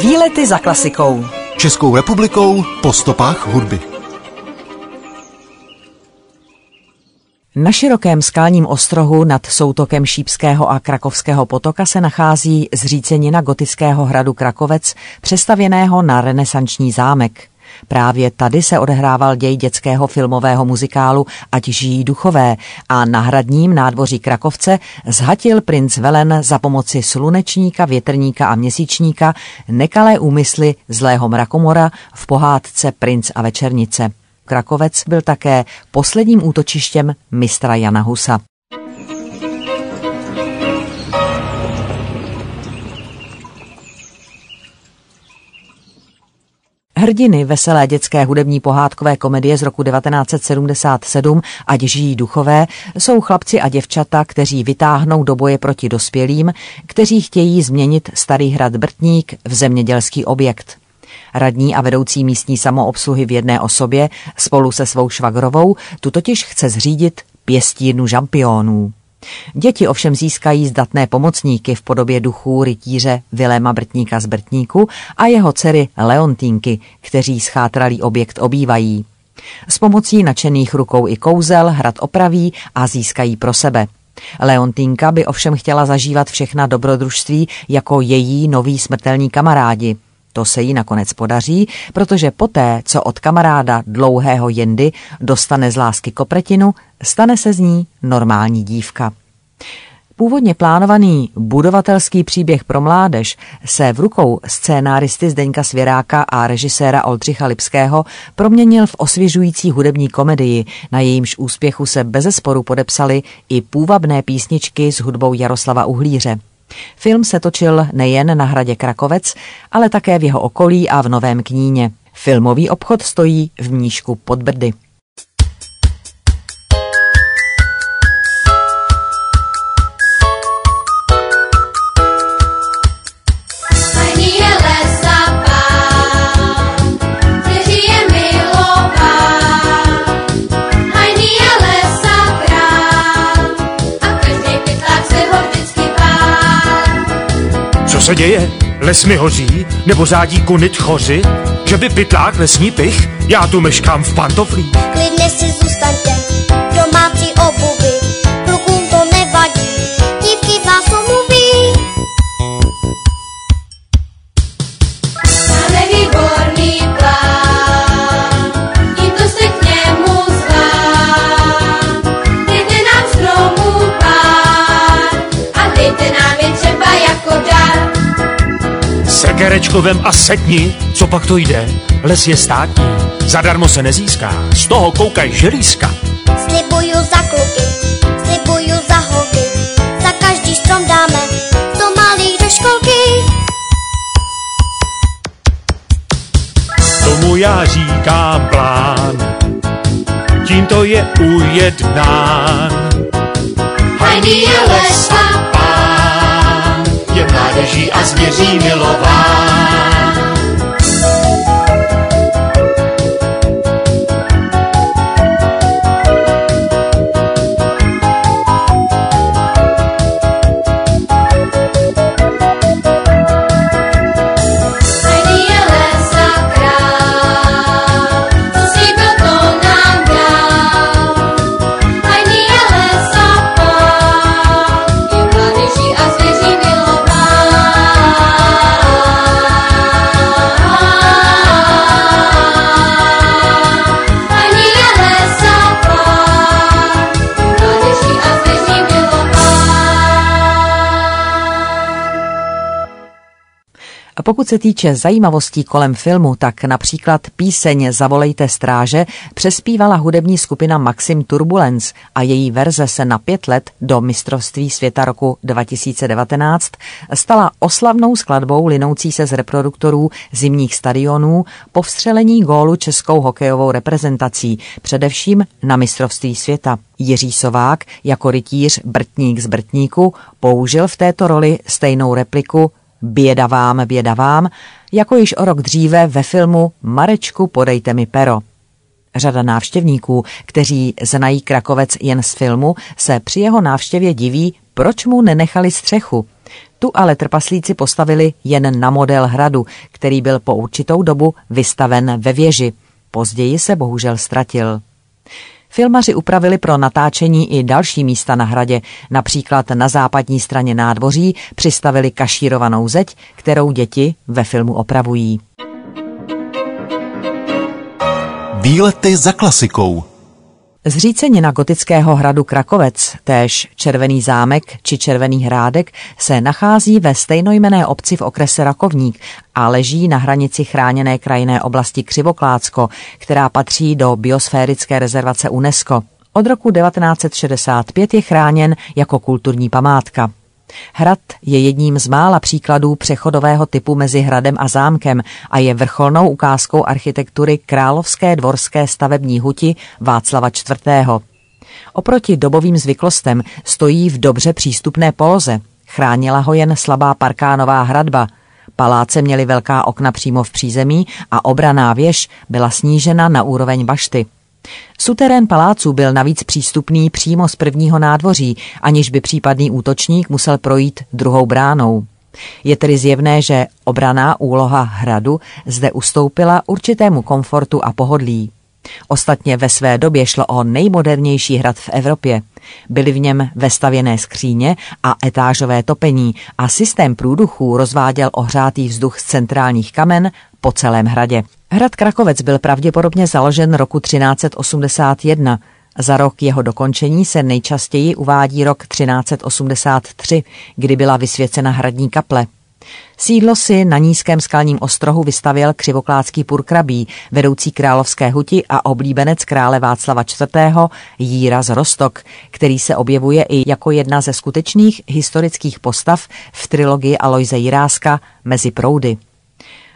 Výlety za klasikou. Českou republikou po stopách hudby. Na širokém skalním ostrohu nad soutokem Šípského a Krakovského potoka se nachází zřícenina gotického hradu Krakovec, přestavěného na renesanční zámek. Právě tady se odehrával děj dětského filmového muzikálu Ať žijí duchové a na hradním nádvoří Krakovce zhatil princ Velen za pomoci slunečníka, větrníka a měsíčníka nekalé úmysly zlého mrakomora v pohádce Princ a večernice. Krakovec byl také posledním útočištěm mistra Jana Husa. Hrdiny veselé dětské hudební pohádkové komedie z roku 1977 Ať žijí duchové jsou chlapci a děvčata, kteří vytáhnou do boje proti dospělým, kteří chtějí změnit starý hrad Brtník v zemědělský objekt. Radní a vedoucí místní samoobsluhy v jedné osobě spolu se svou švagrovou tu totiž chce zřídit pěstírnu žampionů. Děti ovšem získají zdatné pomocníky v podobě duchů rytíře Viléma Brtníka z Brtníku a jeho dcery Leontínky, kteří schátralý objekt obývají. S pomocí načených rukou i kouzel hrad opraví a získají pro sebe. Leontínka by ovšem chtěla zažívat všechna dobrodružství jako její noví smrtelní kamarádi – to se jí nakonec podaří, protože poté, co od kamaráda dlouhého jendy dostane z lásky kopretinu, stane se z ní normální dívka. Původně plánovaný budovatelský příběh pro mládež se v rukou scénáristy Zdeňka Svěráka a režiséra Oldřicha Lipského proměnil v osvěžující hudební komedii, na jejímž úspěchu se bezesporu podepsali i půvabné písničky s hudbou Jaroslava Uhlíře. Film se točil nejen na hradě Krakovec, ale také v jeho okolí a v Novém Kníně. Filmový obchod stojí v Mníšku pod Brdy. Se děje? Les mi hoří? Nebo řádí kunit choři? Že by pytlák lesní pich? Já tu meškám v pantoflích. Klidně si zůstaňte doma při obuvi. Sekerečko vem a setni, co pak to jde? Les je státní, zadarmo se nezíská, z toho koukaj želízka. Slibuju za kluky, slibuju za holky. Za každý strom dáme sto malých do školky. Tomu já říkám plán, tím to je ujednán. Hajný je les a pán, je mládeží a zvěří milován. Pokud se týče zajímavostí kolem filmu, tak například píseň Zavolejte stráže přespívala hudební skupina Maxim Turbulence a její verze se na pět let do mistrovství světa roku 2019 stala oslavnou skladbou linoucí se z reproduktorů zimních stadionů po vstřelení gólu českou hokejovou reprezentací, především na mistrovství světa. Jiří Sovák jako rytíř Brtník z Brtníku použil v této roli stejnou repliku Běda vám, běda vám, jako již o rok dříve ve filmu Marečku, podejte mi pero. Řada návštěvníků, kteří znají Krakovec jen z filmu, se při jeho návštěvě diví, proč mu nenechali střechu. Tu ale trpaslíci postavili jen na model hradu, který byl po určitou dobu vystaven ve věži. Později se bohužel ztratil. Filmaři upravili pro natáčení i další místa na hradě, například na západní straně nádvoří přistavili kašírovanou zeď, kterou děti ve filmu opravují. Výlety za klasikou. Zřícenina gotického hradu Krakovec, též Červený zámek či Červený hrádek, se nachází ve stejnojmené obci v okrese Rakovník a leží na hranici chráněné krajinné oblasti Křivoklácko, která patří do biosférické rezervace UNESCO. Od roku 1965 je chráněn jako kulturní památka. Hrad je jedním z mála příkladů přechodového typu mezi hradem a zámkem a je vrcholnou ukázkou architektury královské dvorské stavební huti Václava IV. Oproti dobovým zvyklostem stojí v dobře přístupné poloze. Chránila ho jen slabá parkánová hradba. Paláce měly velká okna přímo v přízemí a obraná věž byla snížena na úroveň bašty. Suterén paláců byl navíc přístupný přímo z prvního nádvoří, aniž by případný útočník musel projít druhou bránou. Je tedy zjevné, že obraná úloha hradu zde ustoupila určitému komfortu a pohodlí. Ostatně ve své době šlo o nejmodernější hrad v Evropě. Byly v něm vestavěné skříně a etážové topení a systém průduchů rozváděl ohřátý vzduch z centrálních kamen po celém hradě. Hrad Krakovec byl pravděpodobně založen roku 1381. Za rok jeho dokončení se nejčastěji uvádí rok 1383, kdy byla vysvěcena hradní kaple. Sídlo si na nízkém skalním ostrohu vystavěl křivokládský purkrabí, vedoucí královské huti a oblíbenec krále Václava IV. Jíra z Rostok, který se objevuje i jako jedna ze skutečných historických postav v trilogii Aloise Jiráska Mezi proudy.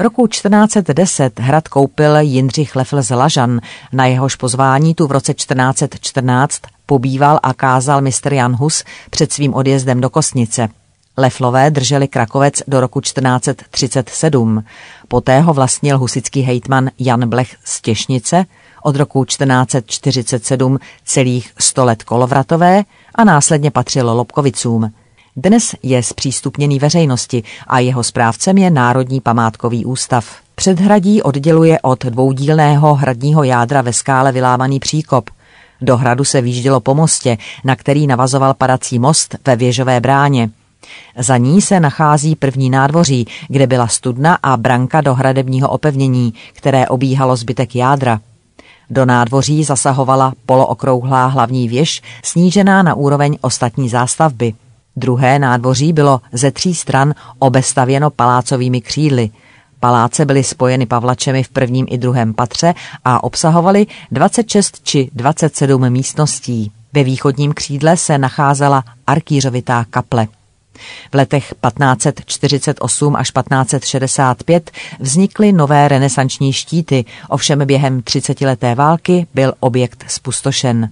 Roku 1410 hrad koupil Jindřich Lefl z Lažan, na jehož pozvání tu v roce 1414 pobýval a kázal mistr Jan Hus před svým odjezdem do Kosnice. Leflové drželi Krakovec do roku 1437. Poté ho vlastnil husický hejtman Jan Blech z Těšnice, od roku 1447 celých 100 let Kolovratové a následně patřilo Lobkovicům. Dnes je zpřístupněný veřejnosti a jeho správcem je Národní památkový ústav. Předhradí odděluje od dvoudílného hradního jádra ve skále vylámaný příkop. Do hradu se výjíždělo po mostě, na který navazoval padací most ve věžové bráně. Za ní se nachází první nádvoří, kde byla studna a branka do hradebního opevnění, které obíhalo zbytek jádra. Do nádvoří zasahovala polookrouhlá hlavní věž, snížená na úroveň ostatní zástavby. Druhé nádvoří bylo ze tří stran obestavěno palácovými křídly. Paláce byly spojeny pavlačemi v prvním i druhém patře a obsahovaly 26 či 27 místností. Ve východním křídle se nacházela arkýřovitá kaple. V letech 1548 až 1565 vznikly nové renesanční štíty, ovšem během 30-leté války byl objekt spustošen.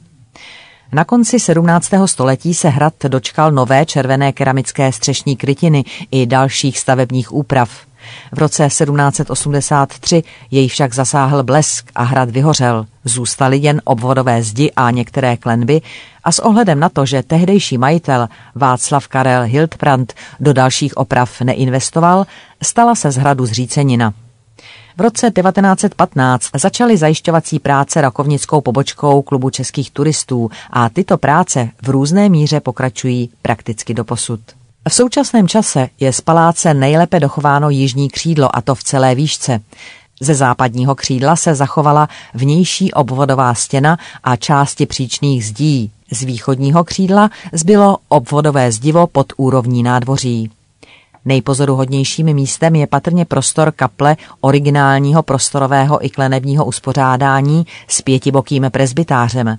Na konci 17. století se hrad dočkal nové červené keramické střešní krytiny i dalších stavebních úprav. V roce 1783 jej však zasáhl blesk a hrad vyhořel. Zůstaly jen obvodové zdi a některé klenby a s ohledem na to, že tehdejší majitel Václav Karel Hildbrand do dalších oprav neinvestoval, stala se z hradu zřícenina. V roce 1915 začaly zajišťovací práce rakovnickou pobočkou klubu českých turistů a tyto práce v různé míře pokračují prakticky do posud. V současném čase je z paláce nejlépe dochováno jižní křídlo a to v celé výšce. Ze západního křídla se zachovala vnější obvodová stěna a části příčných zdí. Z východního křídla zbylo obvodové zdivo pod úrovní nádvoří. Nejpozoruhodnějším místem je patrně prostor kaple originálního prostorového i klenebního uspořádání s pětibokým prezbytářem.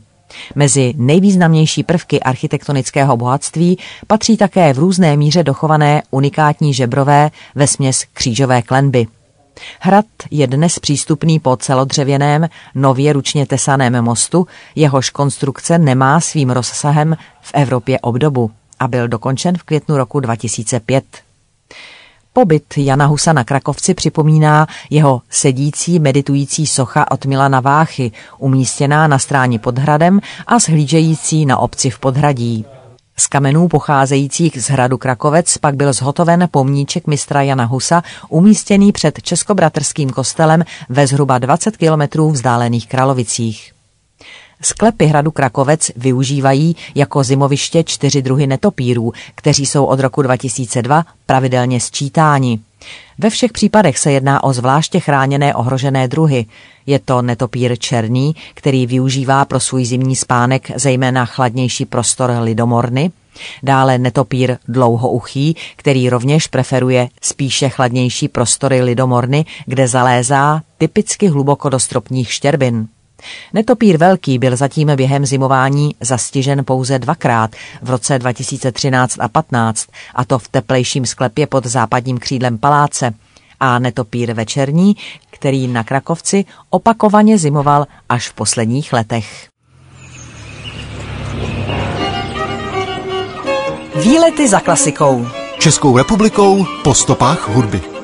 Mezi nejvýznamnější prvky architektonického bohatství patří také v různé míře dochované unikátní žebrové ve směs křížové klenby. Hrad je dnes přístupný po celodřevěném, nově ručně tesaném mostu, jehož konstrukce nemá svým rozsahem v Evropě obdobu a byl dokončen v květnu roku 2005. Pobyt Jana Husa na Krakovci připomíná jeho sedící meditující socha od Milana Váchy, umístěná na stráni pod hradem a shlížející na obci v podhradí. Z kamenů pocházejících z hradu Krakovec pak byl zhotoven pomníček mistra Jana Husa, umístěný před Českobratrským kostelem ve zhruba 20 kilometrů vzdálených Kralovicích. Sklepy hradu Krakovec využívají jako zimoviště čtyři druhy netopírů, kteří jsou od roku 2002 pravidelně sčítáni. Ve všech případech se jedná o zvláště chráněné ohrožené druhy. Je to netopír černý, který využívá pro svůj zimní spánek zejména chladnější prostor lidomorny, dále netopír dlouhouchý, který rovněž preferuje spíše chladnější prostory lidomorny, kde zalézá typicky hluboko do stropních štěrbin. Netopír velký byl zatím během zimování zastižen pouze dvakrát v roce 2013 a 15, a to v teplejším sklepě pod západním křídlem paláce, a netopír večerní, který na Krakovci opakovaně zimoval až v posledních letech. Výlety za klasikou. Českou republikou po stopách hudby.